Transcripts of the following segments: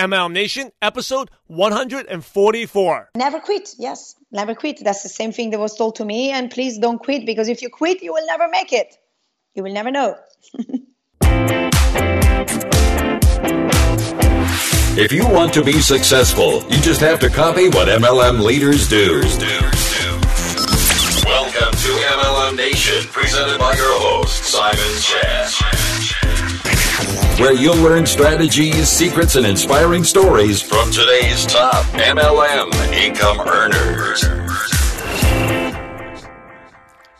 MLM Nation, episode 144. Never quit. Yes, never quit. That's the same thing that was told to me. And please don't quit because if you quit, you will never make it. You will never know. if you want to be successful, you just have to copy what MLM leaders do. Welcome to MLM Nation, presented by your host, Simon Chan where you'll learn strategies, secrets, and inspiring stories from today's top MLM income earners.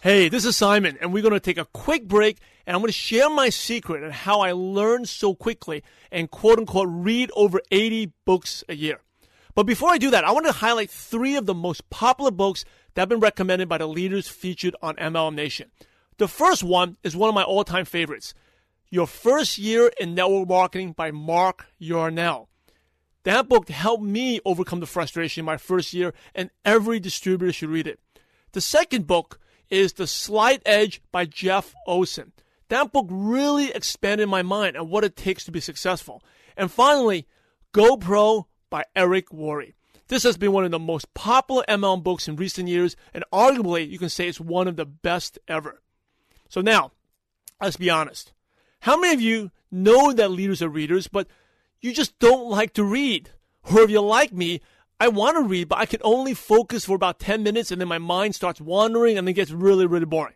Hey, this is Simon, and we're going to take a quick break, and I'm going to share my secret and how I learned so quickly and quote unquote read over 80 books a year. But before I do that, I want to highlight three of the most popular books that have been recommended by the leaders featured on MLM Nation. The first one is one of my all time favorites. Your First Year in Network Marketing by Mark Yarnell. That book helped me overcome the frustration in my first year, and every distributor should read it. The second book is The Slight Edge by Jeff Olson. That book really expanded my mind on what it takes to be successful. And finally, GoPro by Eric Worre. This has been one of the most popular MLM books in recent years, and arguably you can say it's one of the best ever. So now, let's be honest. How many of you know that leaders are readers, but you just don't like to read? Or if you're like me, I want to read, but I can only focus for about 10 minutes and then my mind starts wandering and it gets really, really boring.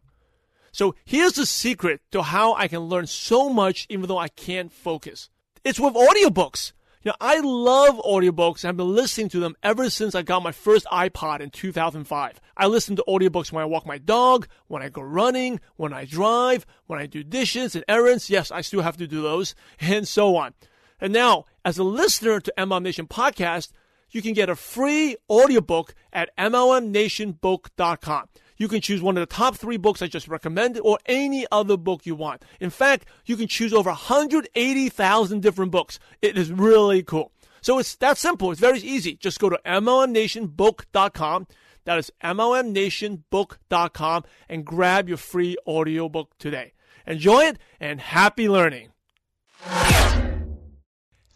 So here's the secret to how I can learn so much even though I can't focus. It's with audiobooks. You know, I love audiobooks and I've been listening to them ever since I got my first iPod in 2005. I listen to audiobooks when I walk my dog, when I go running, when I drive, when I do dishes and errands. Yes, I still have to do those and so on. And now, as a listener to MLM Nation podcast, you can get a free audiobook at MLMNationBook.com. You can choose one of the top three books I just recommended or any other book you want. In fact, you can choose over 180,000 different books. It is really cool. So it's that simple. It's very easy. Just go to MLMNationBook.com. That is MLMNationBook.com and grab your free audiobook today. Enjoy it and happy learning.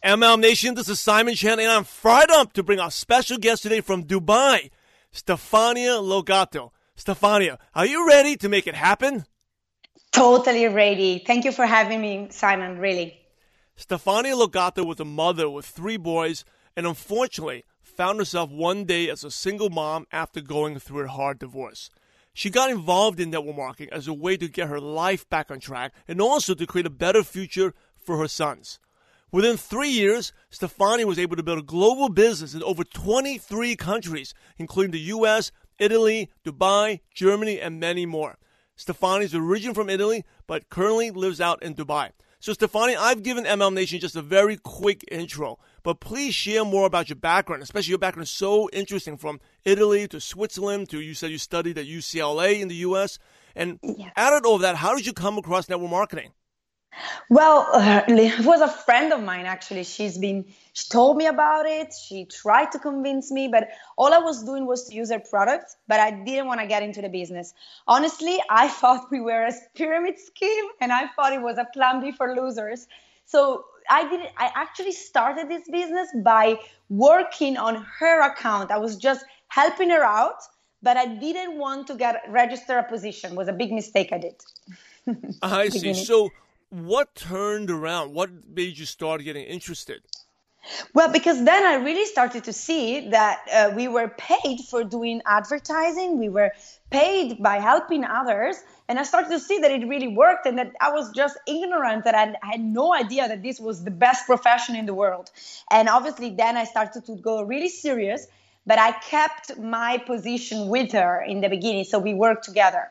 MLM Nation, this is Simon Chan, and I'm fired up to bring our special guest today from Dubai, Stefania Lo Gatto. Stefania, are you ready to make it happen? Totally ready. Thank you for having me, Simon, really. Stefania Lo Gatto was a mother with three boys and unfortunately found herself one day as a single mom after going through a hard divorce. She got involved in network marketing as a way to get her life back on track and also to create a better future for her sons. Within three years, Stefania was able to build a global business in over 23 countries, including the US, Italy, Dubai, Germany, and many more. Stefani is originally from Italy, but currently lives out in Dubai. So, Stefani, I've given ML Nation just a very quick intro, but please share more about your background, especially your background is so interesting from Italy to Switzerland to you said you studied at UCLA in the US. And yeah. added all of that, how did you come across network marketing? Well, uh, it was a friend of mine actually. She's been, she told me about it. She tried to convince me, but all I was doing was to use her product, but I didn't want to get into the business. Honestly, I thought we were a pyramid scheme and I thought it was a plan B for losers. So I did I actually started this business by working on her account. I was just helping her out, but I didn't want to get register a position. It was a big mistake I did. I see. So what turned around? What made you start getting interested? Well, because then I really started to see that uh, we were paid for doing advertising, we were paid by helping others. And I started to see that it really worked and that I was just ignorant, that I had no idea that this was the best profession in the world. And obviously, then I started to go really serious, but I kept my position with her in the beginning. So we worked together.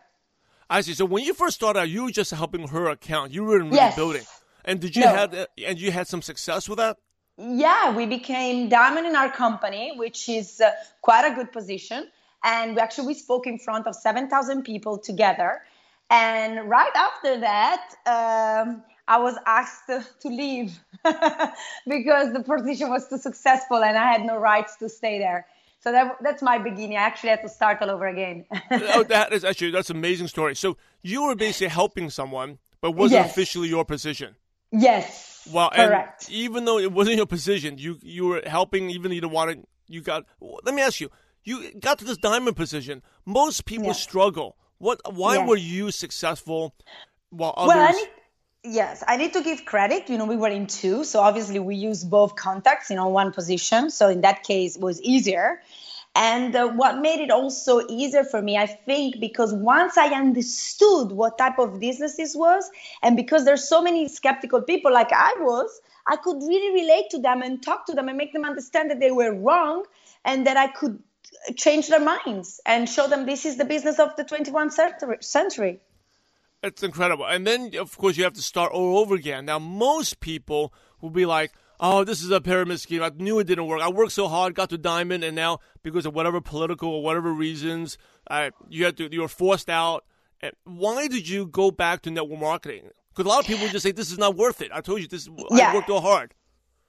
I see. So when you first started out, you were just helping her account. You weren't really yes. building. And did you no. have and you had some success with that? Yeah, we became diamond in our company, which is uh, quite a good position. And we actually we spoke in front of seven thousand people together. And right after that, um, I was asked to leave because the position was too successful and I had no rights to stay there. So that, that's my beginning. I actually had to start all over again. oh, that is actually that's an amazing story. So you were basically helping someone, but wasn't yes. officially your position. Yes, Well, correct. Even though it wasn't your position, you you were helping. Even though you didn't want it, you got. Let me ask you: you got to this diamond position. Most people Yes. struggle. What? Why Yes. were you successful while others? Well, yes, I need to give credit. You know, we were in two, so obviously we used both contacts, you know, one position. So in that case, it was easier. And uh, what made it also easier for me, I think, because once I understood what type of business this was, and because there's so many skeptical people like I was, I could really relate to them and talk to them and make them understand that they were wrong and that I could change their minds and show them this is the business of the 21st century- century. It's incredible. And then, of course, you have to start all over again. Now, most people will be like, oh, this is a pyramid scheme. I knew it didn't work. I worked so hard, got to diamond, and now because of whatever political or whatever reasons, uh, you had to, you were forced out. And why did you go back to network marketing? Because a lot of people just say, this is not worth it. I told you, this. Yeah. I worked so hard.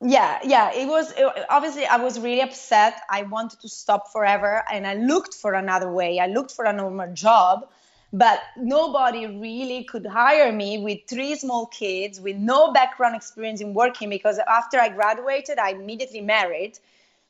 yeah yeah it was it, obviously i was really upset i wanted to stop forever and i looked for another way i looked for a normal job but nobody really could hire me with three small kids with no background experience in working because after i graduated i immediately married.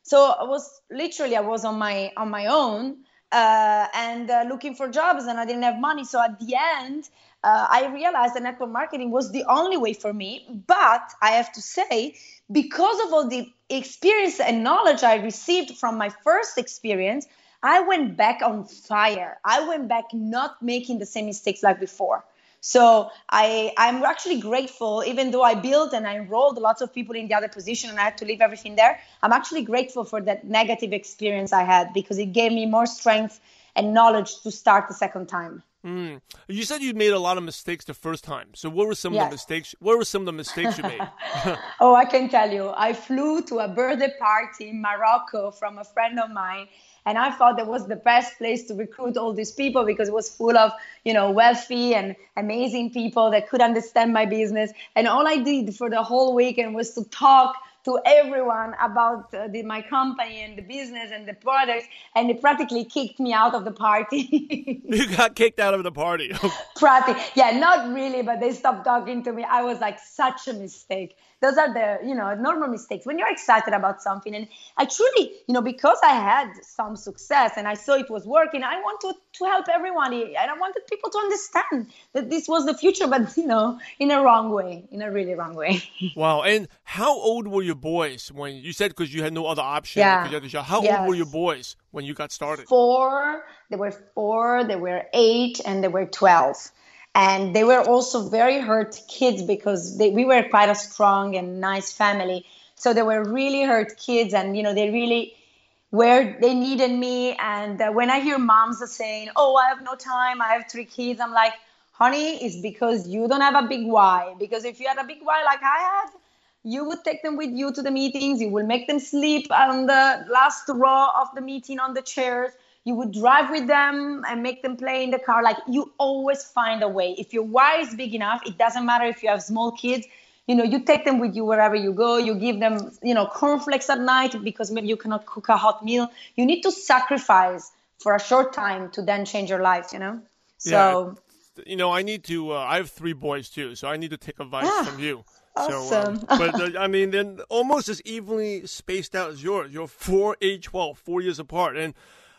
So i was literally i was on my on my own uh, and uh, looking for jobs and i didn't have money. So at the end uh, i realized that network marketing was the only way for me. But i have to say because of all the experience and knowledge i received from my first experience i went back on fire i went back not making the same mistakes like before so I, I'm actually grateful, even though I built and I enrolled lots of people in the other position and I had to leave everything there. I'm actually grateful for that negative experience I had because it gave me more strength and knowledge to start the second time. Hmm. You said you made a lot of mistakes the first time. So what were some of the mistakes? What were some of the mistakes you made? Oh, I can tell you. I flew to a birthday party in Morocco from a friend of mine, and I thought that was the best place to recruit all these people because it was full of, you know, wealthy and amazing people that could understand my business. And all I did for the whole weekend was to talk to everyone about uh, the, my company and the business and the products, and they practically kicked me out of the party. you got kicked out of the party. Prati. Yeah, not really, but they stopped talking to me. I was like, such a mistake. Those are the, you know, normal mistakes when you're excited about something. And I truly, you know, because I had some success and I saw it was working, I wanted to help everyone. And I wanted people to understand that this was the future, but, you know, in a wrong way, in a really wrong way. wow. And how old were your boys when you said because you had no other option? Yeah. because you had to show- How old were your boys when you got started? four, they were four, they were eight, and they were 12. And they were also very hurt kids because they, we were quite a strong and nice family. So they were really hurt kids, and you know, they really where they needed me. And uh, when I hear moms saying, "Oh, I have no time, I have three kids," I'm like, "Honey, it's because you don't have a big why. Because if you had a big why like I had, you would take them with you to the meetings. You will make them sleep on the last row of the meeting on the chairs. You would drive with them and make them play in the car. Like you always find a way. If your why is big enough, it doesn't matter if you have small kids. You know, you take them with you wherever you go. You give them, you know, cornflakes at night because maybe you cannot cook a hot meal. You need to sacrifice for a short time to then change your life. You know. So you know, I need to. Uh, I have three boys too, so I need to take advice Ah, from you. awesome. So, um, but uh, I mean, then almost as evenly spaced out as yours. You're four, age twelve, four years apart, and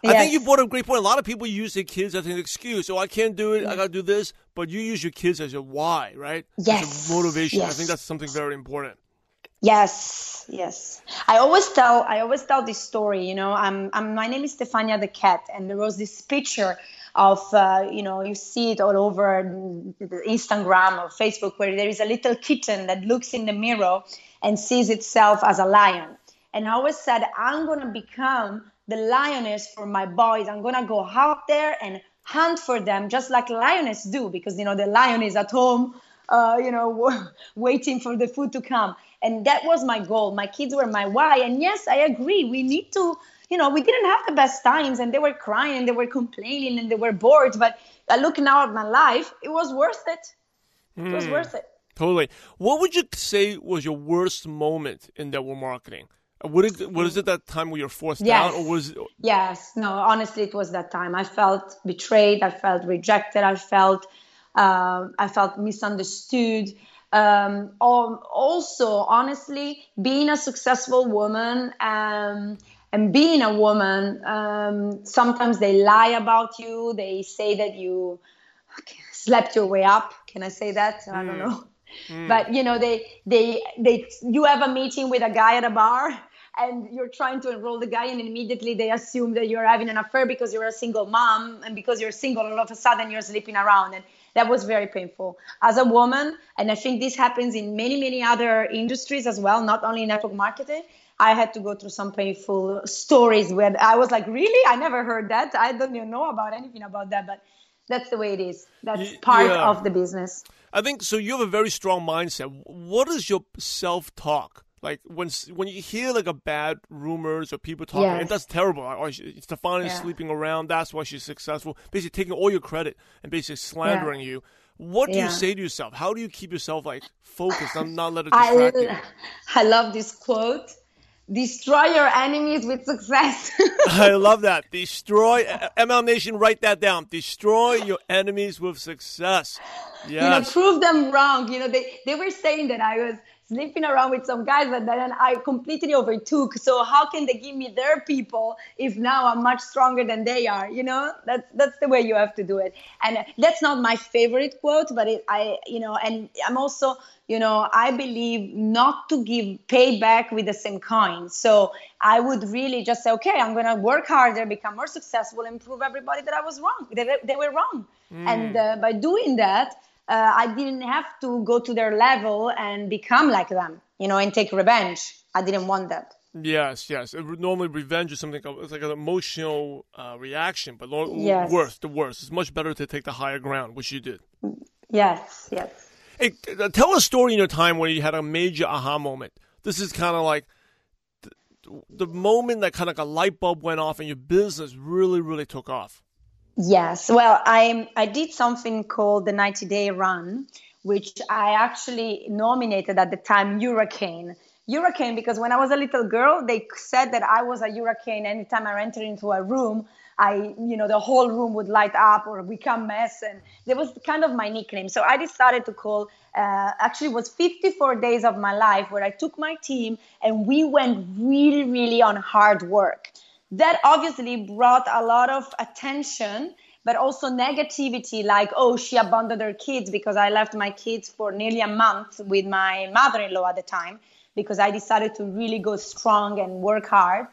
I think you brought up a great point. A lot of people use their kids as an excuse. Oh, I can't do it. I got to do this. But you use your kids as your why, right? As Yes. a motivation. I think that's something very important. Yes, yes. I always tell I always tell this story. You know, I'm, I'm my name is Stefania the cat, and there was this picture of uh, you know you see it all over Instagram or Facebook where there is a little kitten that looks in the mirror and sees itself as a lion. And I always said I'm gonna become the lioness for my boys. I'm gonna go out there and hunt for them just like lioness do because you know the lion is at home uh, you know, waiting for the food to come. And that was my goal. My kids were my why. And yes, I agree. We need to, you know, we didn't have the best times and they were crying and they were complaining and they were bored. But I look now at my life, it was worth it. It was worth it. Totally. What would you say was your worst moment in network marketing? What is, what is it that time where you're forced Yes. out, or was Yes, no, honestly, it was that time. I felt betrayed. I felt rejected. I felt, uh, I felt misunderstood. um, also honestly being a successful woman um, and being a woman um, sometimes they lie about you they say that you slept your way up can i say that mm. i don't mm. know mm. but you know they they they you have a meeting with a guy at a bar and you're trying to enroll the guy and immediately they assume that you're having an affair because you're a single mom and because you're single all of a sudden you're sleeping around. And that was very painful. As a woman and i think this happens in many many other industries as well not only network marketing i had to go through some painful stories where i was like really? I never heard that. I don't even know about anything about that. But that's the way it is. That's part yeah. of the business. I think so you have a very strong mindset. What is your self-talk like when when you hear like a bad rumors or people talking, yes. and that's terrible. Like, oh, Stefania's yeah. sleeping around. That's why she's successful. Basically, taking all your credit and basically slandering yeah. you. What do yeah. you say to yourself? How do you keep yourself like focused and not let it distract I, you? I love this quote. Destroy your enemies with success. I love that. Destroy MLM Nation. Write that down. Destroy your enemies with success. Yes. You know, prove them wrong. You know, they they were saying that I was sleeping around with some guys that then I completely overtook. So how can they give me their people if now I'm much stronger than they are? You know, that's that's the way you have to do it. And that's not my favorite quote, but it, I, you know, and I'm also, you know, I believe not to give payback with the same coin. So I would really just say, okay, I'm going to work harder, become more successful, and prove everybody that I was wrong. They, they were wrong. Mm. And uh, by doing that, uh, I didn't have to go to their level and become like them, you know, and take revenge. I didn't want that. Yes, yes. Normally, revenge is something it's like an emotional uh, reaction, but yes. worse, the worst. It's much better to take the higher ground, which you did. Yes, yes. Hey, uh, tell a story in your time where you had a major aha moment. This is kind of like the, the moment that kind of like a light bulb went off and your business really, really took off. Yes. Well, I I did something called the 90 day run, which I actually nominated at the time Hurricane. Hurricane because when I was a little girl, they said that I was a hurricane anytime I entered into a room. I, you know, the whole room would light up or become mess, and that was kind of my nickname. So I decided to call. Uh, actually, was 54 days of my life where I took my team and we went really, really on hard work that obviously brought a lot of attention but also negativity like oh she abandoned her kids because i left my kids for nearly a month with my mother-in-law at the time because i decided to really go strong and work hard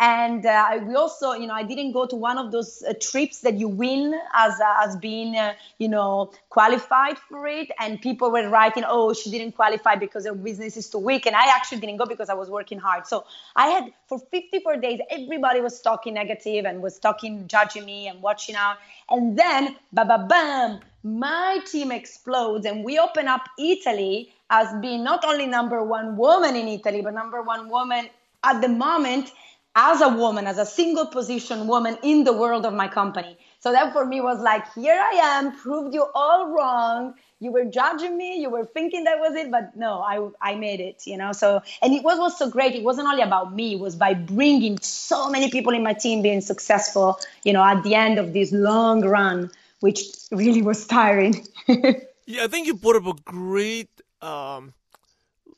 and uh, we also you know i didn't go to one of those uh, trips that you win as uh, as being uh, you know qualified for it. And people were writing oh she didn't qualify because her business is too weak. And i actually didn't go because i was working hard. So i had for 54 days everybody was talking negative and was talking judging me and watching out. And then ba ba bam my team explodes and we open up italy as being not only number one woman in italy but number one woman at the moment as a woman, as a single position woman in the world of my company. So that for me was like, here I am, proved you all wrong. You were judging me, you were thinking that was it, but no, I, I made it, you know. So, and it was, was so great. It wasn't only about me, it was by bringing so many people in my team being successful, you know, at the end of this long run, which really was tiring. yeah, I think you brought up a great um,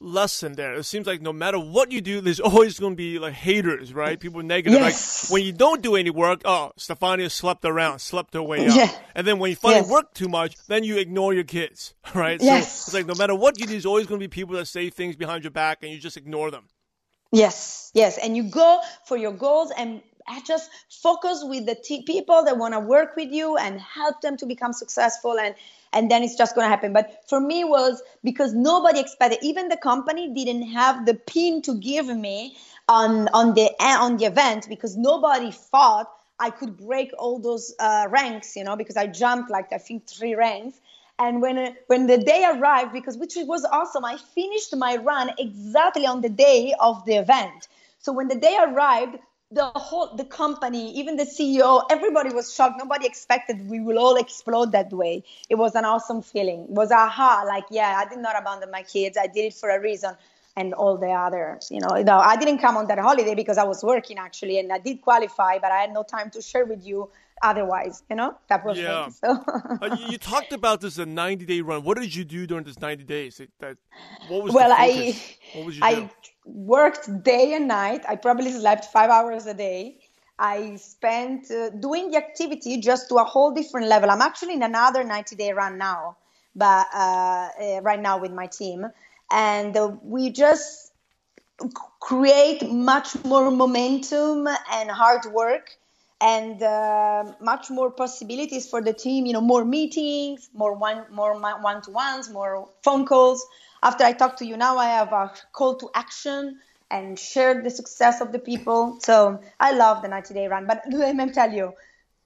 lesson there. It seems like no matter what you do, there's always going to be like haters, right? People negative. Yes. Like when you don't do any work, oh, Stefania slept around, slept her way up. Yeah. And then when you finally yes. work too much, then you ignore your kids, right? Yes. So it's like no matter what you do, there's always going to be people that say things behind your back and you just ignore them. Yes, yes. And you go for your goals and just focus with the t- people that want to work with you and help them to become successful and and then it's just going to happen but for me was because nobody expected even the company didn't have the pin to give me on on the on the event because nobody thought I could break all those uh, ranks, you know, because I jumped like I think three ranks. And when uh, when the day arrived, because which was awesome, I finished my run exactly on the day of the event. So when the day arrived, the whole the company even the ceo everybody was shocked. Nobody expected we will all explode that way. It was an awesome feeling. It was aha like yeah i did not abandon my kids. I did it for a reason and all the others. You know, no, I didn't come on that holiday because I was working actually, and I did qualify, but I had no time to share with you otherwise. You know, that was Yeah. So. Uh, you, you talked about this a 90 day run. What did you do during this 90 days? It- that what was well, I what was I do? worked day and night. I probably slept five hours a day. I spent uh, doing the activity just to a whole different level. I'm actually in another 90 day run now, but uh, uh, right now with my team, and uh, we just create much more momentum and hard work and uh, much more possibilities for the team you know more meetings more one more one to ones more phone calls. After i talk to you now i have a call to action and share the success of the people. So i love the 90 day run but let me tell you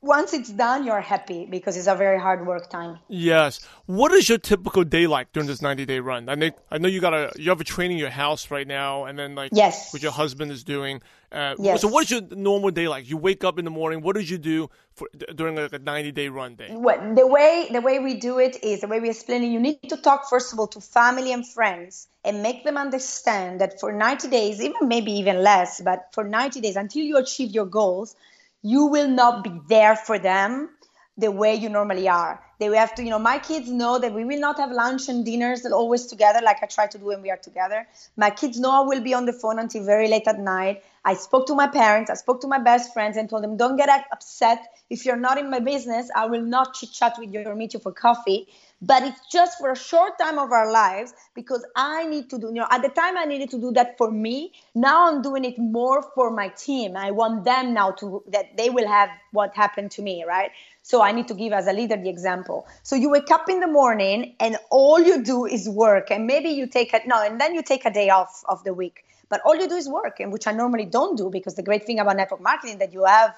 once it's done you're happy because it's a very hard work time Yes. What is your typical day like during this 90 day run? I know, I know you got a you have a training in your house right now, and then like Yes. what your husband is doing. Uh, Yes. So what's your normal day like? You wake up in the morning. What did you do for, during like a 90 day run day? what the way the way we do it is the way we explain it you need to talk first of all to family and friends and make them understand that for 90 days even maybe even less but for 90 days until you achieve your goals you will not be there for them the way you normally are they have to you know my kids know that we will not have lunch and dinners always together like i try to do when we are together my kids know i will be on the phone until very late at night i spoke to my parents i spoke to my best friends and told them don't get upset if you're not in my business i will not chit chat with you or meet you for coffee but it's just for a short time of our lives because I need to do, you know, at the time I needed to do that for me. Now I'm doing it more for my team. I want them now to, that they will have what happened to me, right? So I need to give as a leader the example. So you wake up in the morning and all you do is work and maybe you take a, no, and then you take a day off of the week. But all you do is work, and which I normally don't do because the great thing about network marketing that you have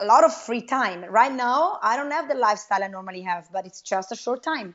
a lot of free time. Right now, I don't have the lifestyle I normally have, but it's just a short time.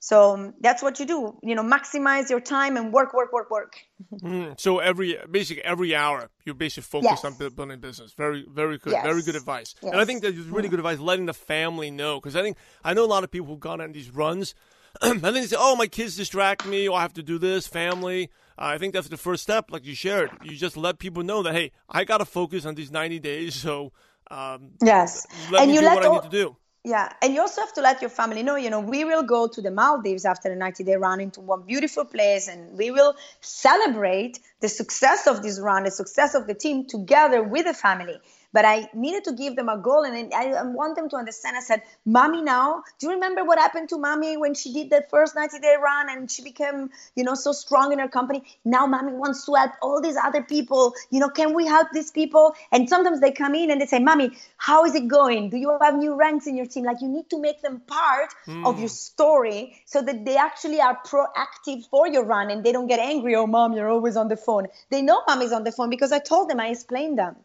So um, that's what you do. You know, maximize your time and work, work, work, work. Mm, So every basically every hour you're basically focused Yes. on building business. Very very good. Yes. Very good advice. And I think that is really good advice letting the family know because I think I know a lot of people who've gone on these runs and then they say, "Oh, my kids distract me. Or I have to do this." Family. Uh, I think that's the first step, like you shared. You just let people know that hey, I got to focus on these ninety days. So um, Yes. let and me you do let what I need to do. Yeah, and you also have to let your family know, you know, we will go to the Maldives after the 90 day run into one beautiful place and we will celebrate the success of this run, the success of the team together with the family. But I needed to give them a goal and I, I want them to understand. I said, Mommy, now, do you remember what happened to Mommy when she did that first 90 day run and she became, you know, so strong in her company? Now Mommy wants to help all these other people. You know, can we help these people? And sometimes they come in and they say, Mommy, how is it going? Do you have new ranks in your team? Like you need to make them part of your hmm. story so that they actually are proactive for your run and they don't get angry. Oh, mom, you're always on the phone. They know mom is on the phone because I told them, I explained them.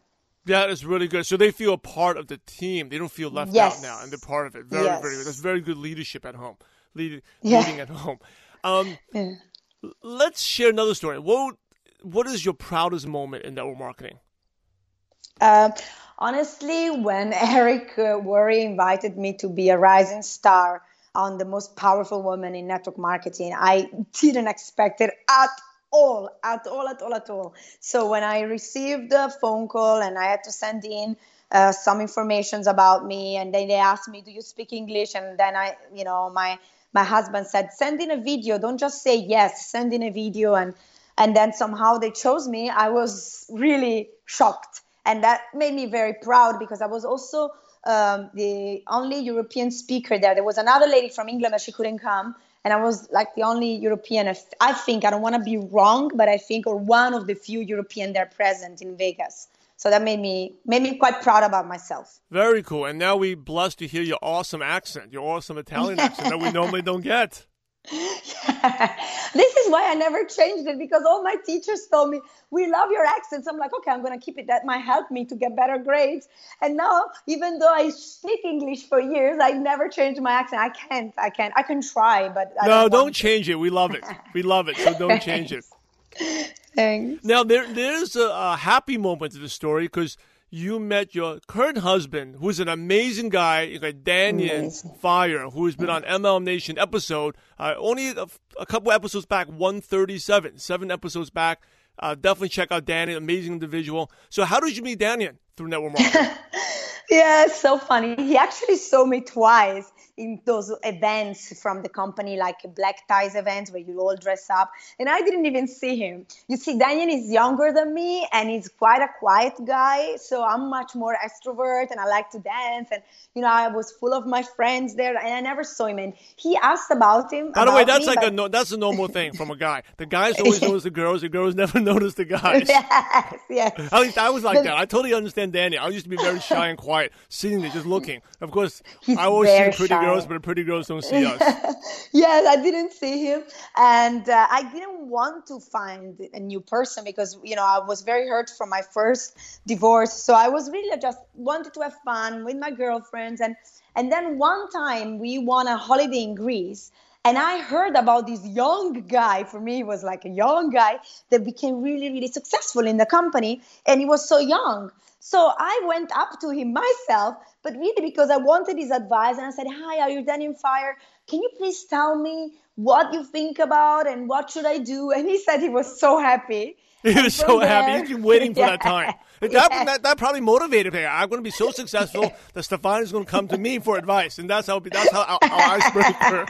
That is really good. So they feel a part of the team. They don't feel left Yes. out now, and they're part of it. Very, Yes. very good. That's very good leadership at home. Lead, Yeah. Leading at home. Um, Yeah. let's share another story. What What is your proudest moment in network marketing? Uh, honestly, when Eric uh, Worre invited me to be a rising star on the most powerful woman in network marketing, I didn't expect it at all, at all, at all, at all. So when I received the phone call and I had to send in uh, some informations about me, and then they asked me, "Do you speak English?" And then I, you know, my my husband said, "Send in a video. Don't just say yes. Send in a video." And and then somehow they chose me. I was really shocked, and that made me very proud because I was also um, the only European speaker there. There was another lady from England, but she couldn't come. And I was like the only European, I think, I don't want to be wrong, but I think, or one of the few European there present in Vegas. So that made me made me quite proud about myself. Very cool. And now we blessed to hear your awesome accent, your awesome Italian accent that we normally don't get. this is why I never changed it because all my teachers told me we love your accents. I'm like, okay, I'm gonna keep it. That might help me to get better grades. And now, even though I speak English for years, I never changed my accent. I can't. I can't. I can try, but I No, don't, don't change it. We love it. We love it. So don't change it. Thanks. Now there there's a, a happy moment to the story because you met your current husband, who's an amazing guy, Daniel Fire, who's been on ML Nation episode, uh, only a, a couple episodes back, 137, seven episodes back. Uh, definitely check out Daniel, amazing individual. So, how did you meet Daniel through network marketing? Yeah, it's so funny. He actually saw me twice in those events from the company, like black ties events where you all dress up, and I didn't even see him. You see, Daniel is younger than me, and he's quite a quiet guy, so I'm much more extrovert, and I like to dance, and you know, I was full of my friends there, and I never saw him. And he asked about him. By the way, that's me, like but- a no, that's a normal thing from a guy. The guys always notice the girls. The girls never notice the guys. yes, yes. At least I was like that. I totally understand Danny. I used to be very shy and quiet, sitting there just looking. Of course, He's I always see pretty shy. girls, but pretty girls don't see us. yes, I didn't see him, and uh, I didn't want to find a new person because you know I was very hurt from my first divorce. So I was really just wanted to have fun with my girlfriends, and and then one time we won a holiday in Greece. And I heard about this young guy. For me, he was like a young guy that became really, really successful in the company. And he was so young. So I went up to him myself, but really because I wanted his advice. And I said, Hi, are you Daniel Fire? Can you please tell me what you think about and what should I do? And he said he was so happy. He was so from happy. He's been waiting for that time. That, Yeah. that, that probably motivated him. I'm going to be so successful that Stefan is going to come to me for advice, and that's how that's how our, our icebreaker.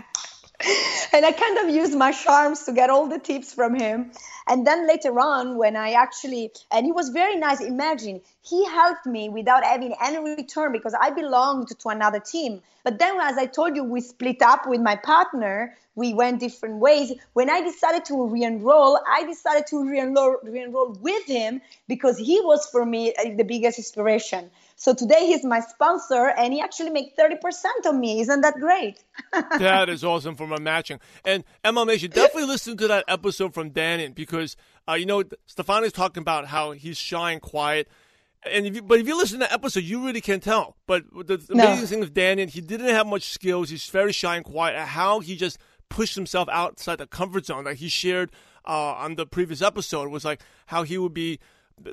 and I kind of used my charms to get all the tips from him. And then later on, when I actually, and he was very nice. Imagine he helped me without having any return because I belonged to another team. But then, as I told you, we split up with my partner. We went different ways. When I decided to re-enroll, I decided to re-enroll, re-enroll with him because he was for me the biggest inspiration. So today he's my sponsor, and he actually makes thirty percent of me. Isn't that great? That is awesome from a matching. And MMA should definitely listen to that episode from Dannon because uh, you know Stefan is talking about how he's shy and quiet. And if you, but if you listen to that episode, you really can tell. But the No. amazing thing with Dannon, he didn't have much skills. He's very shy and quiet. How he just pushed himself outside the comfort zone, like he shared uh, on the previous episode, was like how he would be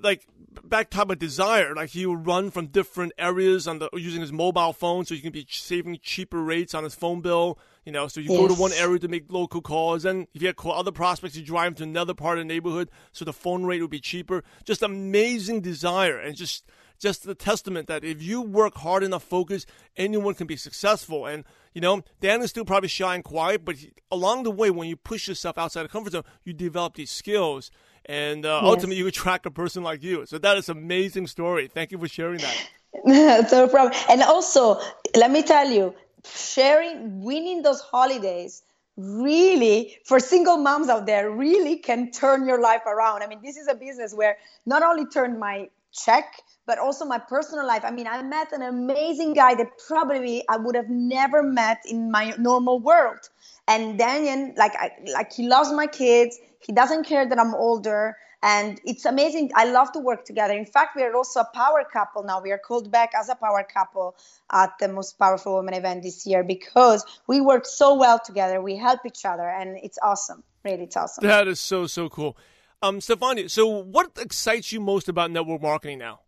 like back talk about desire like he would run from different areas on the using his mobile phone so he can be saving cheaper rates on his phone bill you know so you go to one area to make local calls and if you had call other prospects you drive to another part of the neighborhood so the phone rate would be cheaper. Just amazing desire and just just the testament that if you work hard enough focus anyone can be successful. And you know dan is still probably shy and quiet but he, along the way when you push yourself outside the comfort zone you develop these skills and uh, ultimately you attract a person like you so that is an amazing story thank you for sharing that no problem. And also, let me tell you, sharing, winning those holidays really, for single moms out there, really can turn your life around. I mean, this is a business where not only turned my check, but also my personal life. I mean, I met an amazing guy that probably I would have never met in my normal world. And Daniel, like, I, like he loves my kids. He doesn't care that I'm older and it's amazing. I love to work together. In fact, we are also a power couple now. We are called back as a power couple at the most powerful women event this year because we work so well together. We help each other, and it's awesome. Really, it's awesome. that is so so cool um stefania so what excites you most about network marketing now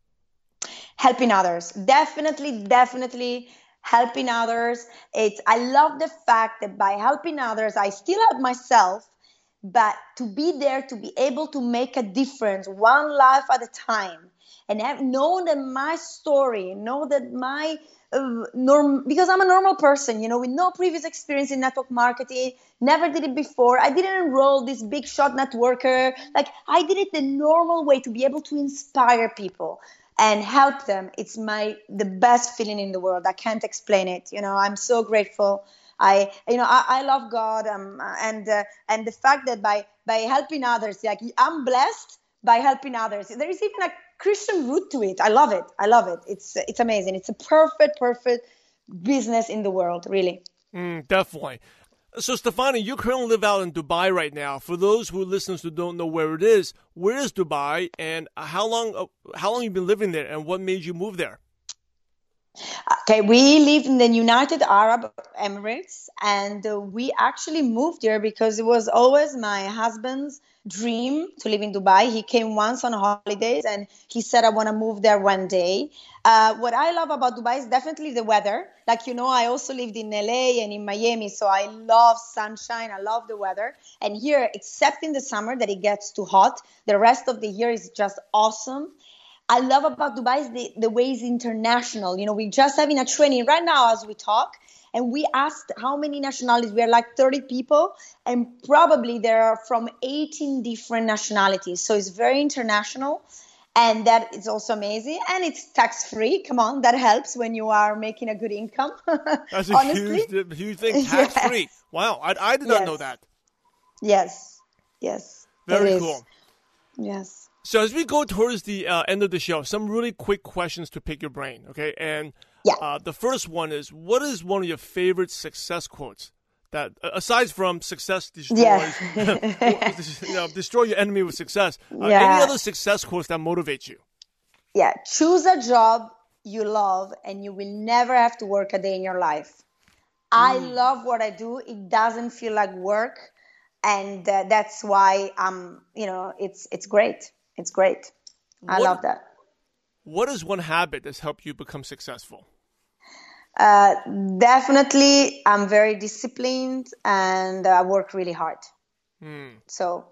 helping others definitely definitely helping others. It's i love the fact that by helping others i still help myself but to be there to be able to make a difference one life at a time. And have know that my story know that my uh, norm because i'm a normal person you know with no previous experience in network marketing never did it before. I didn't enroll this big shot networker. Like i did it the normal way to be able to inspire people and help them it's my the best feeling in the world. I can't explain it you know i'm so grateful. I you know i, I love god um, and uh, and the fact that by by helping others like i'm blessed by helping others. There is even a christian root to it. I love it. I love it. It's it's amazing. It's a perfect perfect business in the world really. Mm, definitely. So, Stefani, you currently live out in Dubai right now. For those who listeners who don't know where it is, where is Dubai, and how long uh, how long you been living there, and what made you move there? Okay, we live in the United Arab Emirates, and uh, we actually moved here because it was always my husband's dream to live in Dubai. He came once on holidays, and he said, "I want to move there one day." Uh, what I love about Dubai is definitely the weather. Like you know, I also lived in LA and in Miami, so I love sunshine. I love the weather, and here, except in the summer that it gets too hot, the rest of the year is just awesome. I love about Dubai is the, the way it's international. You know, we're just having a training right now as we talk, and we asked how many nationalities. We are like 30 people, and probably there are from 18 different nationalities. So it's very international, and that is also amazing. And it's tax free. Come on, that helps when you are making a good income. That's a huge, huge thing. Tax yes. free. Wow, I, I did not yes. know that. Yes, yes. Very cool. Yes. So as we go towards the uh, end of the show, some really quick questions to pick your brain, okay? And yeah. uh, the first one is, what is one of your favorite success quotes? That aside from success destroys, yeah. you know, destroy your enemy with success. Uh, yeah. Any other success quotes that motivate you? Yeah, choose a job you love, and you will never have to work a day in your life. Mm. I love what I do. It doesn't feel like work, and uh, that's why I'm. You know, it's it's great it's great. I what, love that. What is one habit that's helped you become successful? Uh, definitely, I'm very disciplined and I work really hard. Hmm. So,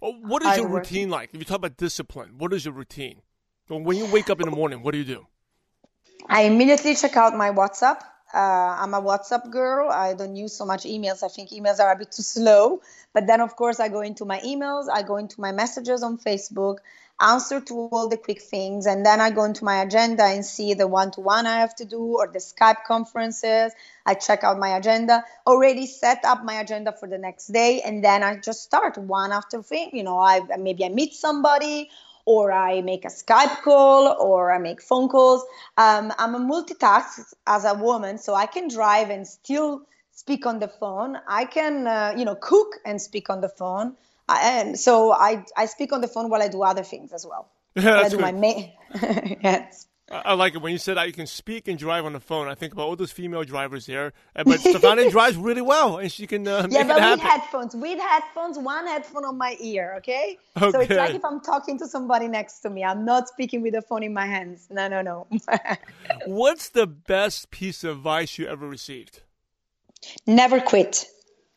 well, what is your routine like? If you talk about discipline, what is your routine? when you wake up in the morning, what do you do? I immediately check out my WhatsApp. Uh, I'm a WhatsApp girl. I don't use so much emails. I think emails are a bit too slow. But then, of course, I go into my emails, I go into my messages on Facebook, answer to all the quick things, and then I go into my agenda and see the one to one I have to do or the Skype conferences. I check out my agenda, already set up my agenda for the next day, and then I just start one after thing. You know, I maybe I meet somebody or I make a Skype call or I make phone calls. Um, I'm a multitask as a woman, so I can drive and still speak on the phone. I can, uh, you know, cook and speak on the phone. I, and so I, I speak on the phone while I do other things as well. Yeah, I do good. my ma- yes. I like it when you said that you can speak and drive on the phone. I think about all those female drivers here, uh, but Stefania drives really well, and she can uh, yeah, but with headphones, with headphones, one headphone on my ear, okay? okay? So it's like if I'm talking to somebody next to me, I'm not speaking with the phone in my hands. No, no, no. What's the best piece of advice you ever received? Never quit.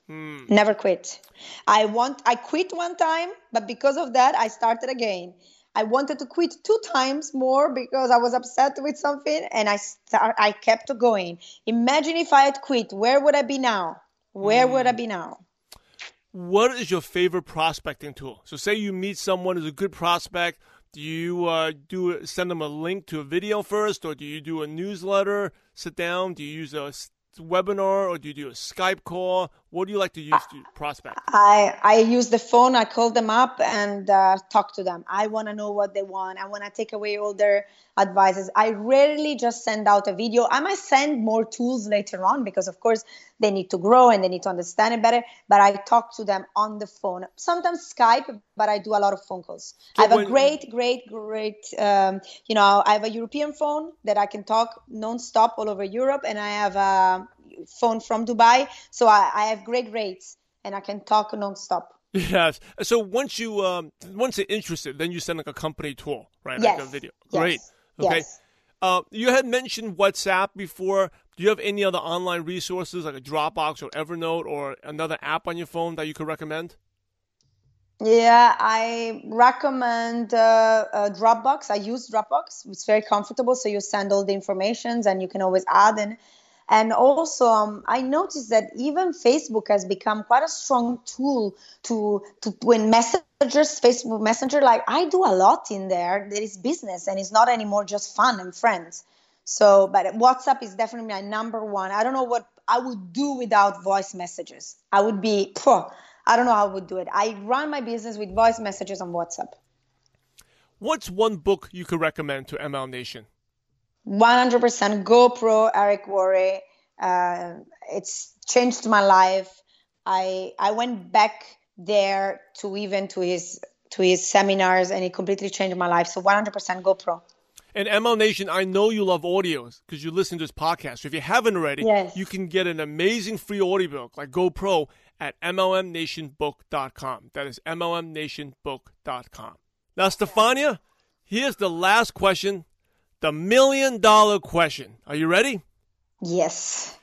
Hmm. Never quit. I want. I quit one time, but because of that, I started again. I wanted to quit two times more because I was upset with something, and I start. I kept going. Imagine if I had quit. Where would I be now? Where would I hmm. be now? What is your favorite prospecting tool? So, say you meet someone who's a good prospect. Do you uh, do send them a link to a video first, or do you do a newsletter? Sit down. Do you use a webinar or do you do a Skype call? What do you like to use to prospect? I, I use the phone. I call them up and uh, talk to them. I want to know what they want. I want to take away all their advices. I rarely just send out a video. I might send more tools later on because, of course, they need to grow and they need to understand it better. But I talk to them on the phone. Sometimes Skype, but I do a lot of phone calls. So I have when, a great, great, great, um, you know, I have a European phone that I can talk nonstop all over Europe, and I have a phone from Dubai. So I, I have great rates and I can talk nonstop. Yes. So once you um, once you're interested, then you send like a company tour, right? Yes. Like a video. Yes. Great. Okay. Yes. Uh, you had mentioned WhatsApp before. Do you have any other online resources like a Dropbox or Evernote or another app on your phone that you could recommend? Yeah, I recommend uh, uh, Dropbox. I use Dropbox. It's very comfortable, so you send all the informations and you can always add and and also, um, I noticed that even Facebook has become quite a strong tool to to when messengers, Facebook Messenger. Like I do a lot in there. There is business, and it's not anymore just fun and friends. So, but WhatsApp is definitely my number one. I don't know what I would do without voice messages. I would be, I don't know how I would do it. I run my business with voice messages on WhatsApp. What's one book you could recommend to ML Nation? 100% GoPro, Eric Worre. Uh, it's changed my life. I I went back there to even to his to his seminars, and it completely changed my life. So 100% GoPro. And ML Nation, I know you love audios because you listen to this podcast. So if you haven't already, yes. you can get an amazing free audiobook like GoPro at MLMNationBook.com. That is MLMNationBook.com. Now, Stefania, here's the last question the million dollar question. Are you ready? Yes.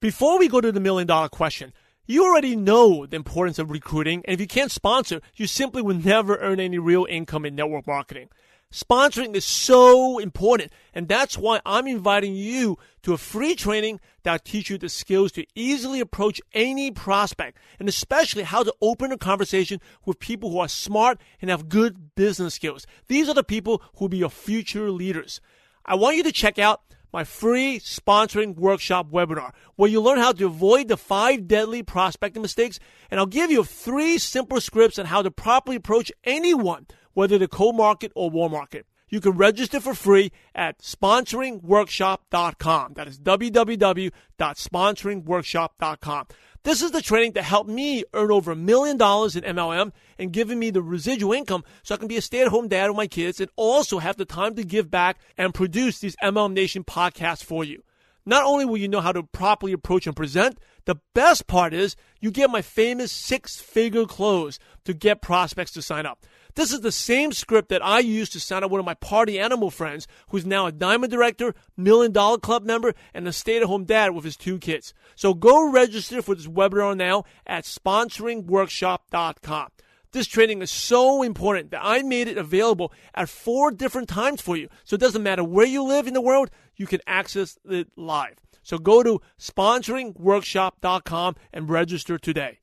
Before we go to the million dollar question, you already know the importance of recruiting, and if you can't sponsor, you simply will never earn any real income in network marketing. Sponsoring is so important, and that's why I'm inviting you to a free training that'll teach you the skills to easily approach any prospect, and especially how to open a conversation with people who are smart and have good business skills. These are the people who will be your future leaders. I want you to check out my free sponsoring workshop webinar where you learn how to avoid the five deadly prospecting mistakes, and I'll give you three simple scripts on how to properly approach anyone whether the cold market or warm market. You can register for free at sponsoringworkshop.com. That is www.sponsoringworkshop.com. This is the training that helped me earn over a million dollars in MLM and giving me the residual income so I can be a stay at home dad with my kids and also have the time to give back and produce these MLM Nation podcasts for you. Not only will you know how to properly approach and present, the best part is you get my famous six figure close to get prospects to sign up. This is the same script that I used to sign up one of my party animal friends, who's now a diamond director, million dollar club member, and a stay at home dad with his two kids. So go register for this webinar now at sponsoringworkshop.com. This training is so important that I made it available at four different times for you. So it doesn't matter where you live in the world, you can access it live. So go to sponsoringworkshop.com and register today.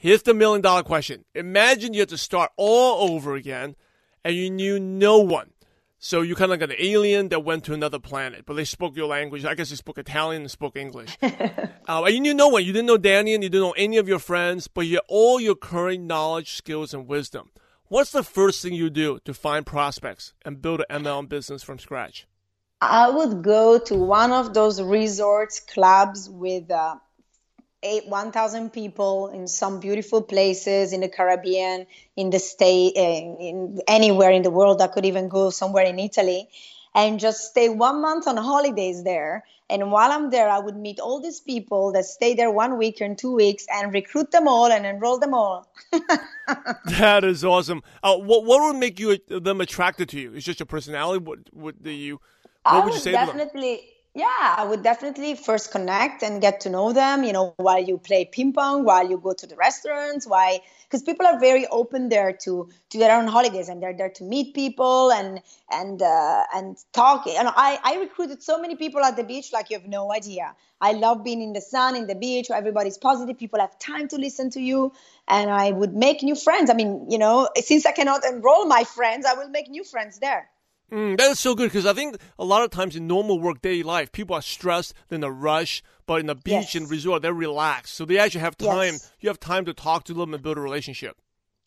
Here's the million dollar question. Imagine you had to start all over again and you knew no one. So you kind of like an alien that went to another planet, but they spoke your language. I guess they spoke Italian and spoke English. uh, you knew no one. You didn't know Danny and you didn't know any of your friends, but you had all your current knowledge, skills, and wisdom. What's the first thing you do to find prospects and build an MLM business from scratch? I would go to one of those resorts, clubs with uh, eight, 1,000 people in some beautiful places in the Caribbean, in the state, in, in anywhere in the world. I could even go somewhere in Italy and just stay one month on holidays there. And while I'm there, I would meet all these people that stay there one week and two weeks and recruit them all and enroll them all. that is awesome. Uh, what what would make you them attracted to you? Is just your personality? What what do you? What I would you say definitely yeah, I would definitely first connect and get to know them, you know, while you play ping pong, while you go to the restaurants, why because people are very open there to to their own holidays and they're there to meet people and and uh, and talk. And I I recruited so many people at the beach like you have no idea. I love being in the sun, in the beach, where everybody's positive. People have time to listen to you, and I would make new friends. I mean, you know, since I cannot enroll my friends, I will make new friends there. Mm, that is so good because I think a lot of times in normal workday life, people are stressed, in a rush, but in the beach yes. and resort, they're relaxed. So they actually have time. Yes. You have time to talk to them and build a relationship.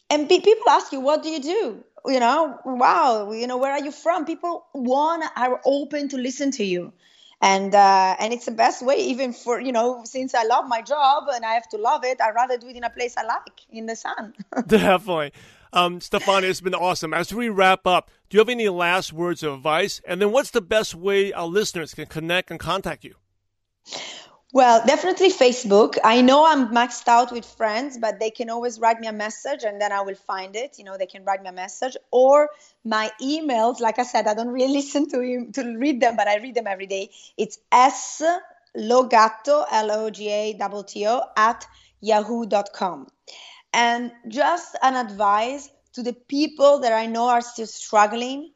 And be- people ask you, what do you do? You know, wow, you know, where are you from? People want are open to listen to you. And uh, and it's the best way, even for you know, since I love my job and I have to love it, I'd rather do it in a place I like, in the sun. Definitely. Um, it's been awesome. As we wrap up, do you have any last words of advice? And then what's the best way our listeners can connect and contact you? Well, definitely Facebook. I know I'm maxed out with friends, but they can always write me a message and then I will find it. You know, they can write me a message or my emails. Like I said, I don't really listen to to read them, but I read them every day. It's s logato l o g a t t o at yahoo.com. And just an advice to the people that I know are still struggling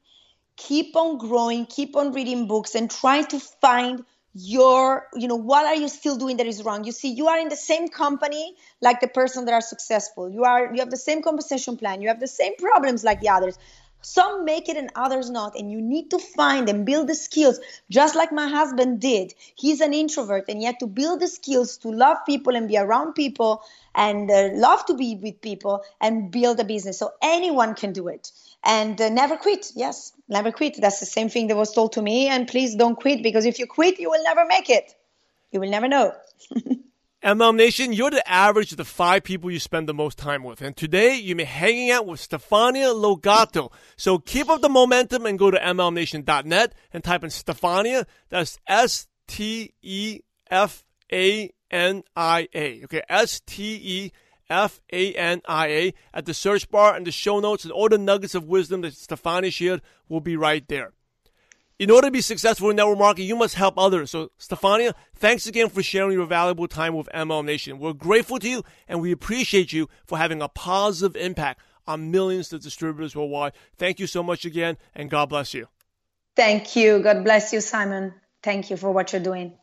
keep on growing, keep on reading books, and try to find your you know what are you still doing that is wrong? You see you are in the same company like the person that are successful. You are you have the same compensation plan. You have the same problems like the others some make it and others not and you need to find and build the skills just like my husband did he's an introvert and yet to build the skills to love people and be around people and uh, love to be with people and build a business. So anyone can do it. And uh, never quit. Yes, never quit. That's the same thing that was told to me. And please don't quit because if you quit, you will never make it. You will never know. MLM Nation, you're the average of the five people you spend the most time with. And today, you may be hanging out with Stefania Lo Gatto. So keep up the momentum and go to MLMNation.net and type in Stefania. That's S T E F A N I A. Okay, S T E F A N I A at the search bar and the show notes and all the nuggets of wisdom that Stefania shared will be right there. In order to be successful in network marketing, you must help others. So, Stefania, thanks again for sharing your valuable time with MLM Nation. We're grateful to you and we appreciate you for having a positive impact on millions of distributors worldwide. Thank you so much again and God bless you. Thank you. God bless you, Simon. Thank you for what you're doing.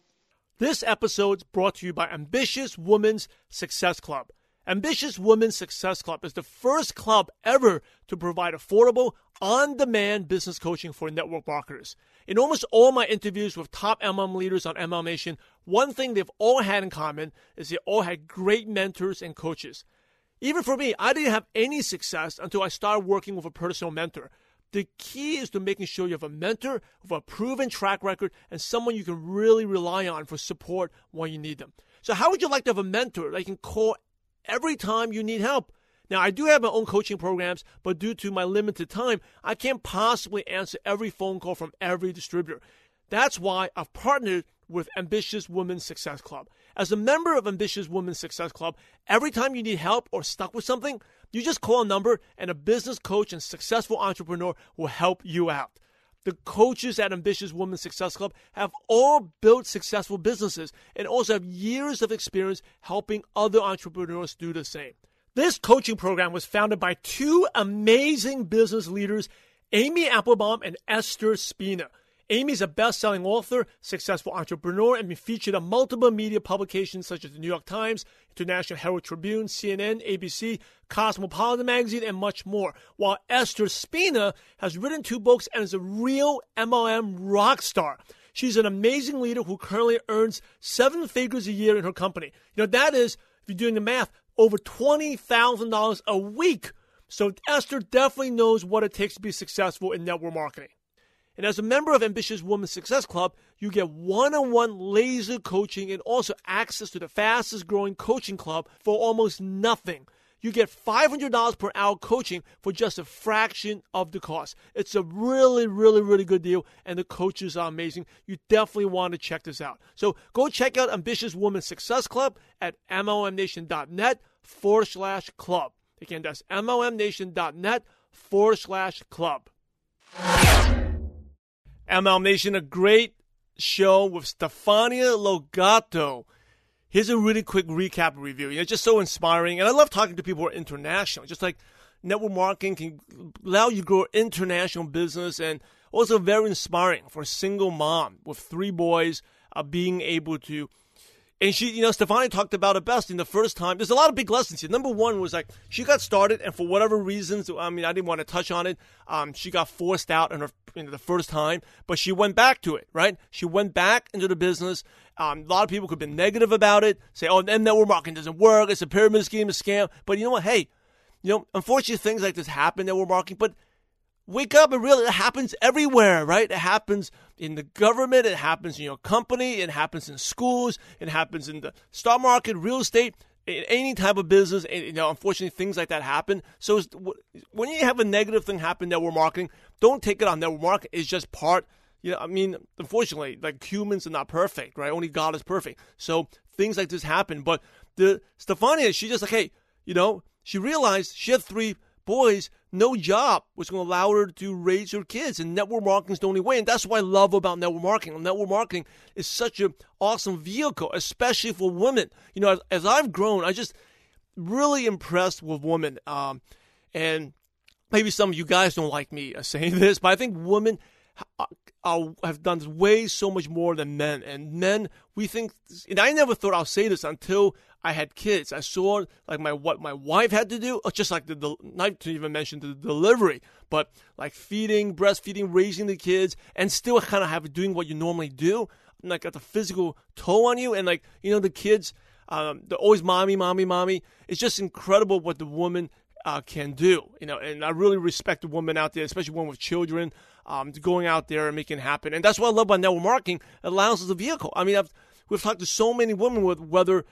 This episode is brought to you by Ambitious Women's Success Club. Ambitious Women's Success Club is the first club ever to provide affordable, on demand business coaching for network marketers. In almost all my interviews with top MLM leaders on MLM Nation, one thing they've all had in common is they all had great mentors and coaches. Even for me, I didn't have any success until I started working with a personal mentor. The key is to making sure you have a mentor with a proven track record and someone you can really rely on for support when you need them. So, how would you like to have a mentor that you can call every time you need help. Now, I do have my own coaching programs, but due to my limited time, I can't possibly answer every phone call from every distributor. That's why I've partnered with Ambitious Women Success Club. As a member of Ambitious Women Success Club, every time you need help or stuck with something, you just call a number and a business coach and successful entrepreneur will help you out. The coaches at Ambitious Women Success Club have all built successful businesses and also have years of experience helping other entrepreneurs do the same. This coaching program was founded by two amazing business leaders, Amy Applebaum and Esther Spina. Amy's a best selling author, successful entrepreneur, and been featured on multiple media publications such as the New York Times, International Herald Tribune, CNN, ABC, Cosmopolitan Magazine, and much more. While Esther Spina has written two books and is a real MLM rock star. She's an amazing leader who currently earns seven figures a year in her company. You know, that is, if you're doing the math, over $20,000 a week. So Esther definitely knows what it takes to be successful in network marketing. And as a member of Ambitious Women Success Club, you get one on one laser coaching and also access to the fastest growing coaching club for almost nothing. You get $500 per hour coaching for just a fraction of the cost. It's a really, really, really good deal, and the coaches are amazing. You definitely want to check this out. So go check out Ambitious Women Success Club at MLMNation.net forward slash club. Again, that's MLMNation.net forward slash club. MLM Nation, a great show with Stefania Lo Gatto. Here's a really quick recap review. You know, it's just so inspiring. And I love talking to people who are international. Just like network marketing can allow you to grow international business and also very inspiring for a single mom with three boys uh, being able to and she, you know, Stefani talked about it best in the first time. There's a lot of big lessons here. Number one was like she got started, and for whatever reasons, I mean, I didn't want to touch on it. Um, she got forced out in her in the first time, but she went back to it. Right? She went back into the business. Um, a lot of people could be negative about it, say, "Oh, then network marketing doesn't work. It's a pyramid scheme, a scam." But you know what? Hey, you know, unfortunately, things like this happen. Network marketing, but wake up and really it happens everywhere right? It happens in the government it happens in your company it happens in schools it happens in the stock market real estate in any type of business you know unfortunately things like that happen. So when you have a negative thing happen network marketing don't take it on. Network marketing it's just part you know i mean unfortunately like humans are not perfect right? Only god is perfect. So things like this happen. But the stefania she just like hey you know she realized she had three boys no job was going to allow her to raise her kids. And network marketing is the only way. And that's what I love about network marketing. Network marketing is such an awesome vehicle, especially for women. You know, as, as I've grown, I just really impressed with women. Um, and maybe some of you guys don't like me saying this, but I think women Uh, uh, have I've done way so much more than men. And men, we think, and I never thought I'll say this until I had kids. I saw like my what my wife had to do, uh, just like the, the not to even mention the delivery, but like feeding, breastfeeding, raising the kids, and still kind of have doing what you normally do, like got the physical toll on you, and like you know the kids, um, they're always mommy, mommy, mommy. It's just incredible what the woman uh, can do, you know, and I really respect the woman out there, especially one with children, um, going out there and making it happen, and that's what I love about network marketing. It allows us a vehicle. I mean, I've we've talked to so many women with whether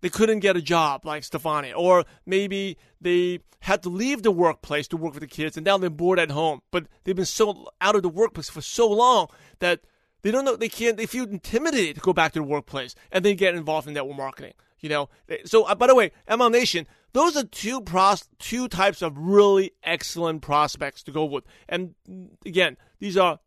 they couldn't get a job like Stefania, or maybe they had to leave the workplace to work with the kids, and now they're bored at home. But they've been so out of the workplace for so long that they don't know they can't. They feel intimidated to go back to the workplace, and they get involved in network marketing. You know, so uh, by the way, MLM Nation, those are two pros, two types of really excellent prospects to go with. And again, these are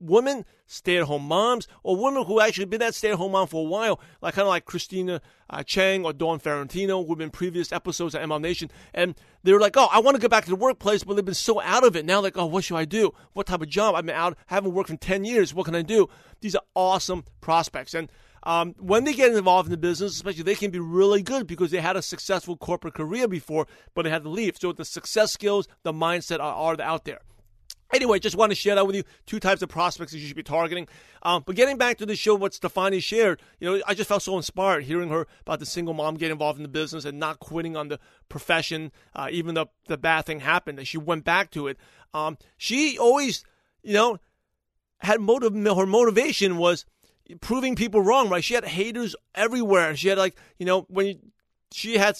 women, stay-at-home moms, or women who actually been that stay-at-home mom for a while, like kind of like Christina uh, Chang or Dawn Ferrantino, who've been previous episodes of MLM Nation, and they're like, oh, I want to go back to the workplace, but they've been so out of it now. Like, oh, what should I do? What type of job? I've been out, haven't worked in ten years. What can I do? These are awesome prospects, and um, when they get involved in the business, especially, they can be really good because they had a successful corporate career before, but they had to leave. So the success skills, the mindset are, are out there. Anyway, just want to share that with you. Two types of prospects that you should be targeting. Um, but getting back to the show, what Stefani shared, you know, I just felt so inspired hearing her about the single mom getting involved in the business and not quitting on the profession, uh, even though the bad thing happened, that she went back to it. Um, she always, you know, had motive. Her motivation was proving people wrong, right? She had haters everywhere. She had like, you know, when you, she had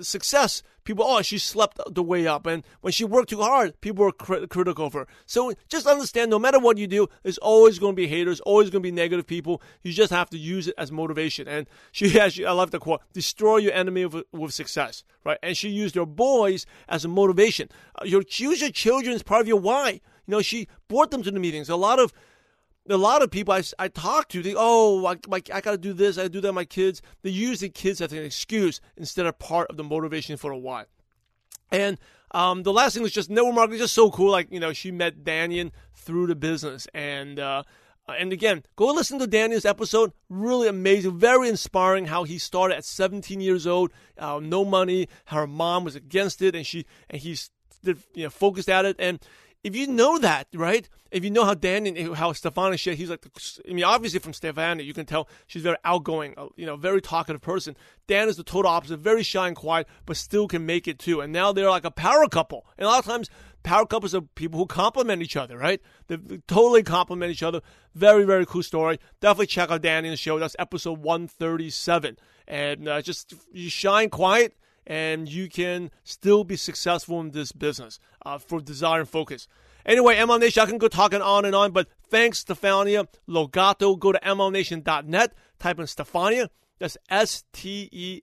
success, people, oh, she slept the way up. And when she worked too hard, people were critical of her. So just understand, no matter what you do, there's always going to be haters, always going to be negative people. You just have to use it as motivation. And she has, I love the quote, destroy your enemy with, with success, right? And she used her boys as a motivation. Uh, your, use your children as part of your why. You know, she brought them to the meetings. A lot of a lot of people I, I talk to, they oh, I, my, I got to do this, I do that my kids. They use the kids as an excuse instead of part of the motivation for a why. And um, the last thing was just network marketing, just so cool. Like you know, she met Daniel through the business, and uh, and again, go listen to Daniel's episode. Really amazing, very inspiring. How he started at 17 years old, uh, no money. Her mom was against it, and she and he's you know focused at it, and if you know that, right? If you know how Dan and how Stefania shit, he's like, I mean, obviously from Stefania, you can tell she's very outgoing, uh, you know, very talkative person. Dan is the total opposite, very shy and quiet, but still can make it too. And now they're like a power couple. And a lot of times, power couples are people who complement each other, right? They totally complement each other. Very, very cool story. Definitely check out Danny in the show. That's episode 137. And uh, just you shine quiet and you can still be successful in this business uh, for desire and focus. Anyway, MLM Nation, I can go talking on and on, but thanks, Stefania Lo Gatto. Go to MLMNation.net, type in Stefania. That's S T E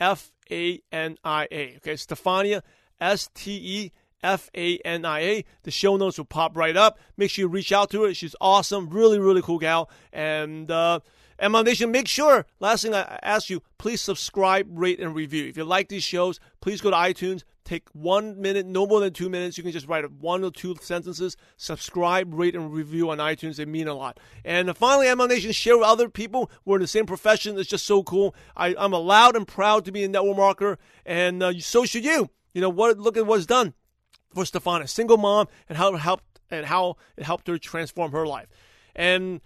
F A N I A. Okay, Stefania, S T E F A N I A. The show notes will pop right up. Make sure you reach out to her. She's awesome, really, really cool gal. And, uh, MLM Nation, make sure, last thing I ask you, please subscribe, rate, and review. If you like these shows, please go to iTunes, take one minute, no more than two minutes. You can just write one or two sentences, subscribe, rate, and review on iTunes. They mean a lot. And finally, MLM Nation, share with other people We're in the same profession. It's just so cool. I, am allowed and proud to be a network marketer, and uh, so should you. You know what? Look at what's done for Stefania, single mom, and how it helped and how it helped her transform her life. And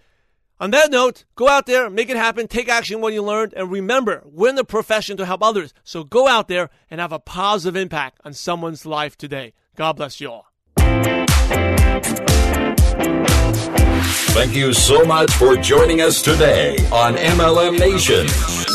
on that note, go out there, make it happen, take action what you learned, and remember, we're in the profession to help others. So go out there and have a positive impact on someone's life today. God bless you all. Thank you so much for joining us today on MLM Nation.